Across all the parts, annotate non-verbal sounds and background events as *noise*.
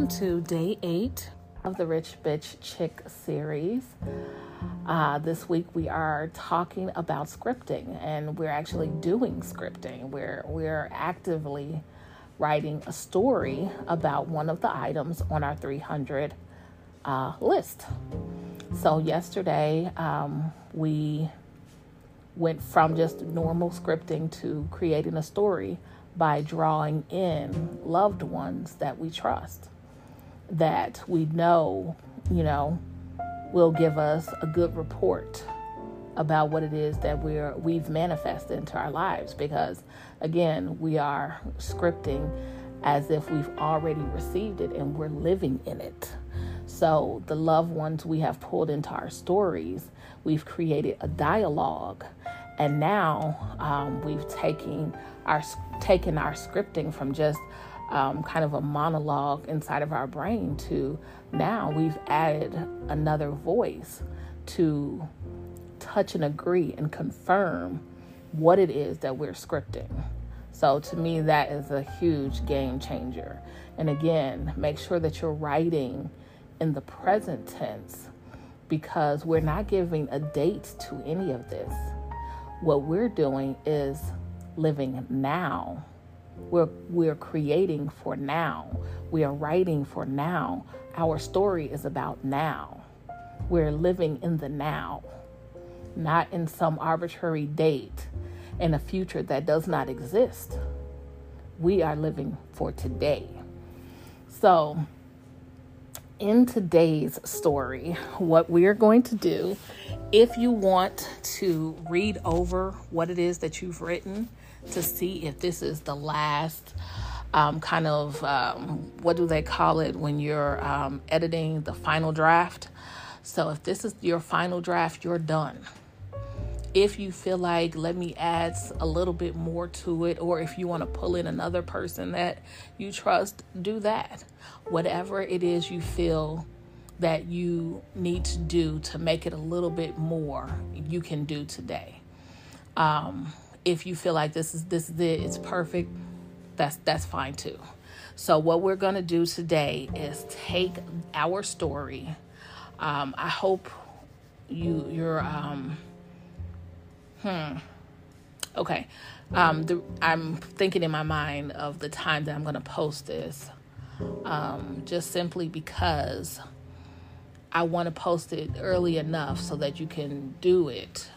Welcome to day eight of the Rich Bitch Chick series. Uh, this week we are talking about scripting, and we're actually doing scripting. We're we're actively writing a story about one of the items on our 300 uh, list. So yesterday um, we went from just normal scripting to creating a story by drawing in loved ones that we trust, that we know, you know, will give us a good report about what it is that we're we've manifested into our lives. Because again we are scripting as if we've already received it and we're living in it. So the loved ones we have pulled into our stories we've created a dialogue. And now um, we've taken our taken our scripting from just um, kind of a monologue inside of our brain to now we've added another voice to touch and agree and confirm what it is that we're scripting. So to me, that is a huge game changer. And again, make sure that you're writing in the present tense because we're not giving a date to any of this. What we're doing is living now. We're, we're creating for now. We are writing for now. Our story is about now. We're living in the now, not in some arbitrary date in a future that does not exist. We are living for today. So, in today's story, what we are going to do, if you want to read over what it is that you've written to see if this is the last um, kind of um, what do they call it when you're um, editing the final draft. So if this is your final draft, you're done. If you feel like let me add a little bit more to it, or if you want to pull in another person that you trust, do that. Whatever it is you feel that you need to do to make it a little bit more, you can do today. Um, if you feel like this is this is it, it's perfect, that's that's fine too. So what we're gonna do today is take our story. Um, I hope you you're um, hmm okay. Um, the, I'm thinking in my mind of the time that I'm gonna post this, um, just simply because I want to post it early enough so that you can do it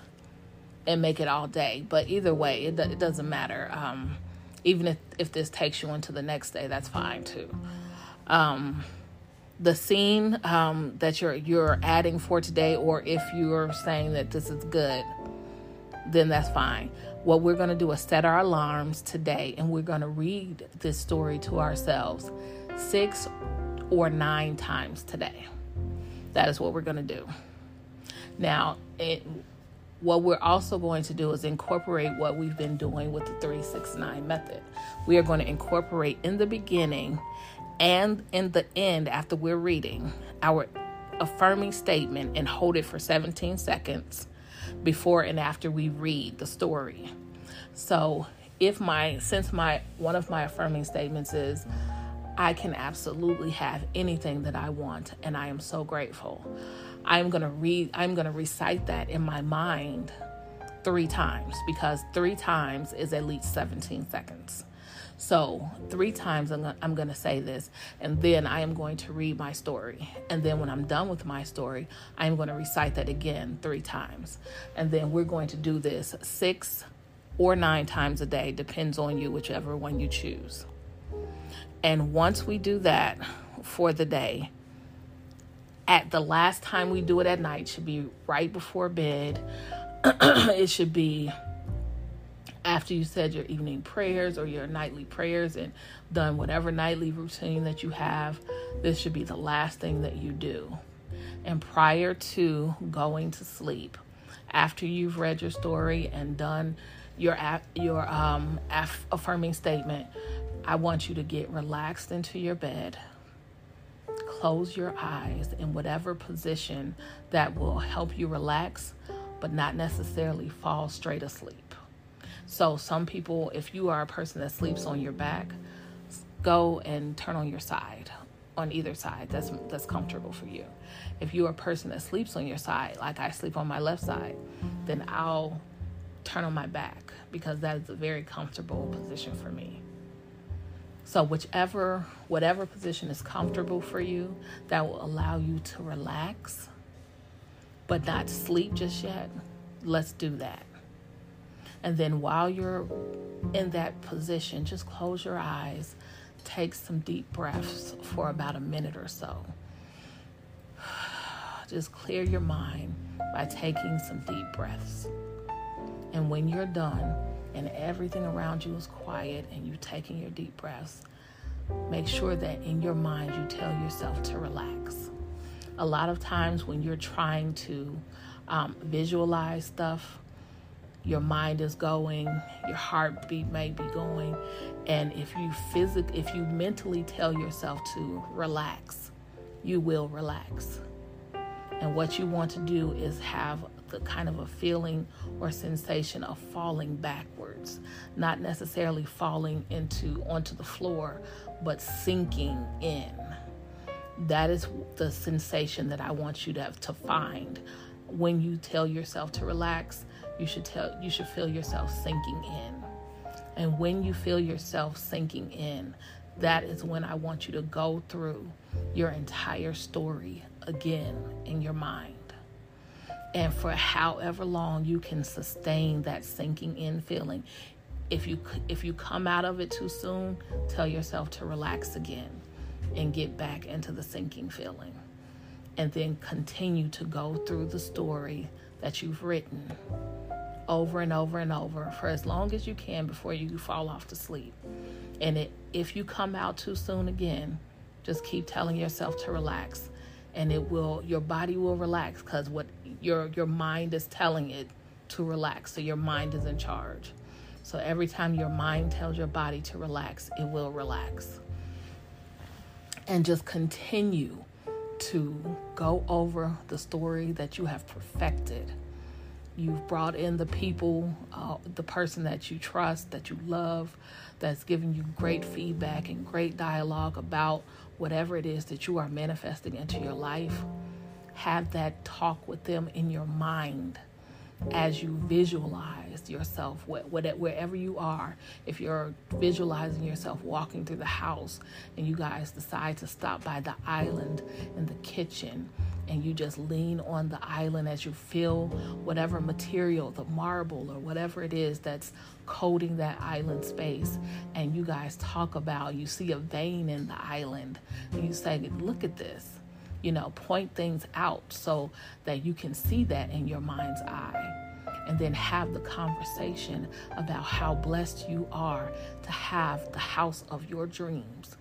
and make it all day. But either way, it, it doesn't matter. Um, even if, if this takes you into the next day, that's fine too. Um, the scene um, that you're you're adding for today, or if you're saying that this is good, then that's fine. What we're going to do is set our alarms today, and we're going to read this story to ourselves six or nine times today. That is what we're going to do. Now, it what we're also going to do is incorporate what we've been doing with the 369 method. We are going to incorporate in the beginning and in the end, after we're reading, our affirming statement and hold it for 17 seconds before and after we read the story. So, if my since my one of my affirming statements is I can absolutely have anything that I want and I am so grateful. I'm going to read, I'm going to recite that in my mind three times because three times is at least 17 seconds. So, three times I'm, going to say this, and then I am going to read my story. And then, when I'm done with my story, I'm going to recite that again three times. And then we're going to do this six or nine times a day, depends on you, whichever one you choose. And once we do that for the day, at the last time we do it at night should be right before bed. *clears throat* it should be after you said your evening prayers or your nightly prayers and done whatever nightly routine that you have, this should be the last thing that you do. And prior to going to sleep, after you've read your story and done your your um, affirming statement, I want you to get relaxed into your bed. Close your eyes in whatever position that will help you relax, but not necessarily fall straight asleep. So, some people, if you are a person that sleeps on your back, go and turn on your side, on either side. That's that's comfortable for you. If you're a person that sleeps on your side, like I sleep on my left side, then I'll turn on my back because that is a very comfortable position for me. So whichever whatever position is comfortable for you, that will allow you to relax but not sleep just yet. Let's do that. And then while you're in that position, just close your eyes, take some deep breaths for about a minute or so. *sighs* Just clear your mind by taking some deep breaths. And when you're done and everything around you is quiet and you're taking your deep breaths, make sure that in your mind you tell yourself to relax. A lot of times when you're trying to um, visualize stuff, your mind is going, your heartbeat may be going, and if you physic if you mentally tell yourself to relax, you will relax. And what you want to do is have the kind of a feeling or sensation of falling backwards, not necessarily falling into onto the floor, but sinking in. That is the sensation that I want you to have to find when you tell yourself to relax you should tell you should feel yourself sinking in. And when you feel yourself sinking in, that is when I want you to go through your entire story again in your mind. And for however long you can sustain that sinking in feeling. If you if you come out of it too soon, tell yourself to relax again and get back into the sinking feeling. And then continue to go through the story that you've written over and over and over for as long as you can before you fall off to sleep. And it, if you come out too soon again, just keep telling yourself to relax and it will your body will relax cuz what your your mind is telling it to relax. So your mind is in charge. So every time your mind tells your body to relax, it will relax. And just continue to go over the story that you have perfected You've brought in the people, uh, the person that you trust, that you love, that's giving you great feedback and great dialogue about whatever it is that you are manifesting into your life. Have that talk with them in your mind as you visualize yourself wherever you are if you're visualizing yourself walking through the house and you guys decide to stop by the island in the kitchen and you just lean on the island as you feel whatever material, the marble or whatever it is that's coating that island space. And you guys talk about, you see a vein in the island, and you say, Look at this. You know, point things out so that you can see that in your mind's eye. And then have the conversation about how blessed you are to have the house of your dreams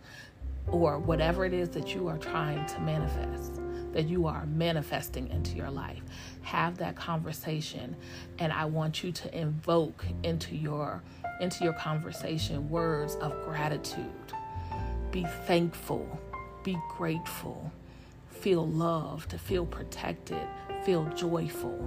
or whatever it is that you are trying to manifest that you are manifesting into your life. Have that conversation and I want you to invoke into your into your conversation words of gratitude. Be thankful, be grateful, feel loved, to feel protected, feel joyful.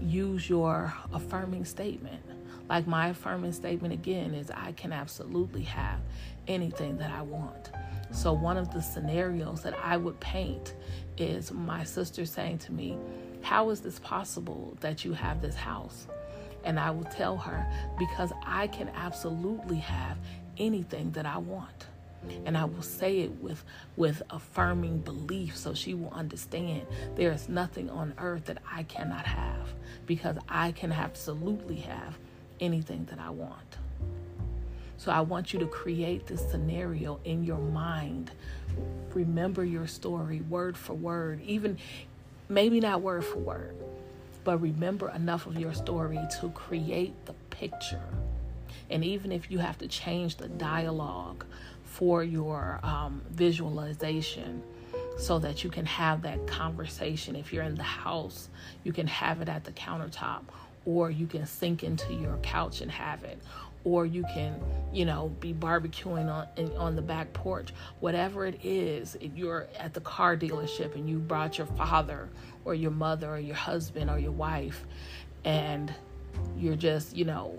Use your affirming statement. Like my affirming statement again is I can absolutely have anything that I want. So, one of the scenarios that I would paint is my sister saying to me, How is this possible that you have this house? And I will tell her, Because I can absolutely have anything that I want. And I will say it with, with affirming belief so she will understand there is nothing on earth that I cannot have because I can absolutely have anything that I want. So I want you to create this scenario in your mind. Remember your story word for word, even maybe not word for word, but remember enough of your story to create the picture. And even if you have to change the dialogue for your um, visualization so that you can have that conversation, if you're in the house, you can have it at the countertop, or you can sink into your couch and have it, or you can, you know, be barbecuing on on the back porch. Whatever it is, if you're at the car dealership and you brought your father or your mother or your husband or your wife, and you're just, you know,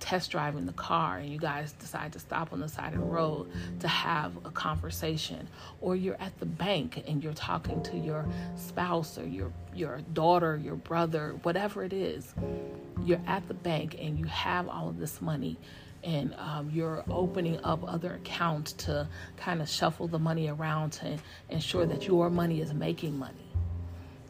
test driving the car and you guys decide to stop on the side of the road to have a conversation. Or you're at the bank and you're talking to your spouse or your your daughter your brother whatever it is. You're at the bank and you have all of this money and um, you're opening up other accounts to kind of shuffle the money around to ensure that your money is making money.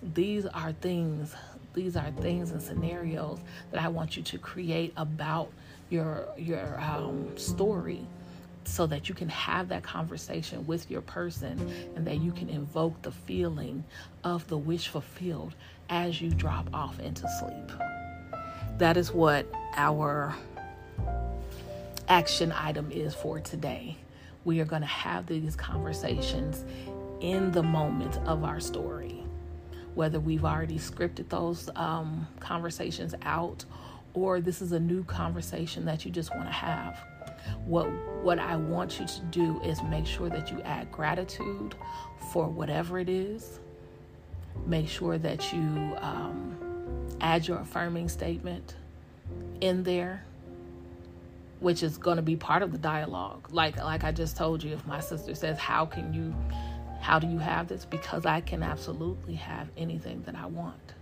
These are things these are things and scenarios that I want you to create about your your um, story so that you can have that conversation with your person and that you can invoke the feeling of the wish fulfilled as you drop off into sleep. That is what our action item is for today. We are going to have these conversations in the moment of our story. Whether we've already scripted those um, conversations out or this is a new conversation that you just want to have. What what I want you to do is make sure that you add gratitude for whatever it is. Make sure that you um, add your affirming statement in there, which is going to be part of the dialogue. Like like I just told you, if my sister says, "How can you?" How do you have this? Because I can absolutely have anything that I want.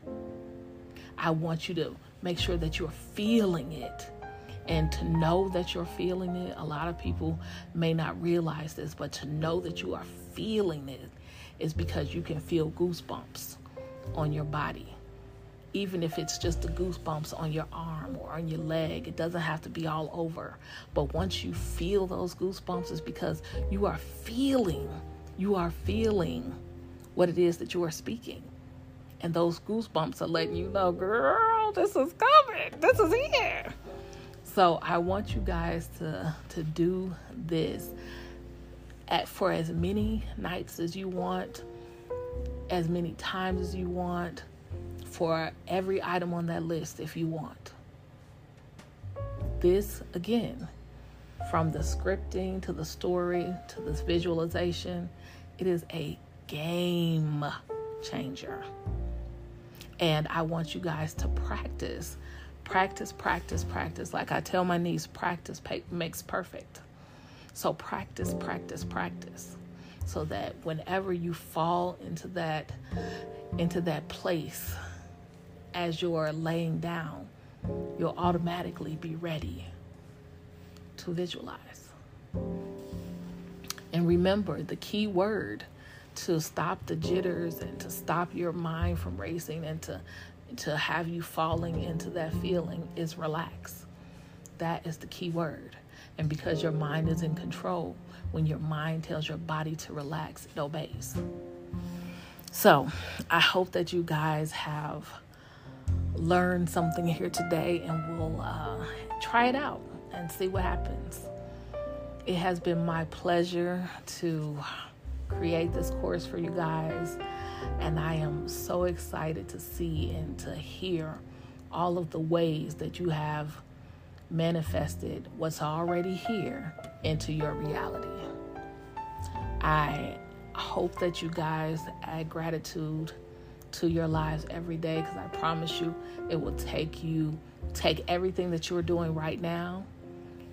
I want you to make sure that you're feeling it. And to know that you're feeling it, a lot of people may not realize this, but to know that you are feeling it is because you can feel goosebumps on your body. Even if it's just the goosebumps on your arm or on your leg, it doesn't have to be all over. But once you feel those goosebumps, it's because you are feeling, you are feeling what it is that you are speaking. And those goosebumps are letting you know, girl, this is coming. This is here. So I want you guys to to do this at for as many nights as you want, as many times as you want, for every item on that list if you want. This again, from the scripting to the story to this visualization, it is a game changer. And I want you guys to practice. Practice, practice, practice. Like I tell my niece, practice makes perfect. So practice, practice, practice. So that whenever you fall into that into that place as you're laying down, you'll automatically be ready to visualize. And remember the key word to stop the jitters and to stop your mind from racing and to to have you falling into that feeling is relax. That is the key word. And because your mind is in control, when your mind tells your body to relax, it obeys. So, I hope that you guys have learned something here today and we'll uh, try it out and see what happens. It has been my pleasure to create this course for you guys. And I am so excited to see and to hear all of the ways that you have manifested what's already here into your reality. I hope that you guys add gratitude to your lives every day because I promise you it will take you, take everything that you're doing right now,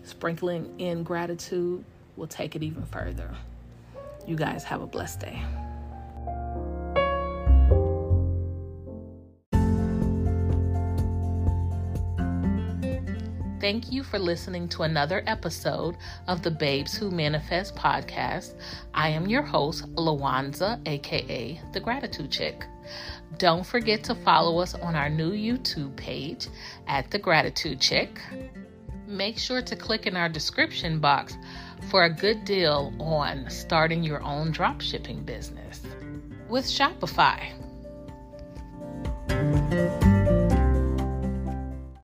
sprinkling in gratitude will take it even further. You guys have a blessed day. Thank you for listening to another episode of the Babes Who Manifest podcast. I am your host, Lawanza, aka The Gratitude Chick. Don't forget to follow us on our new YouTube page at The Gratitude Chick. Make sure to click in our description box for a good deal on starting your own dropshipping business with Shopify.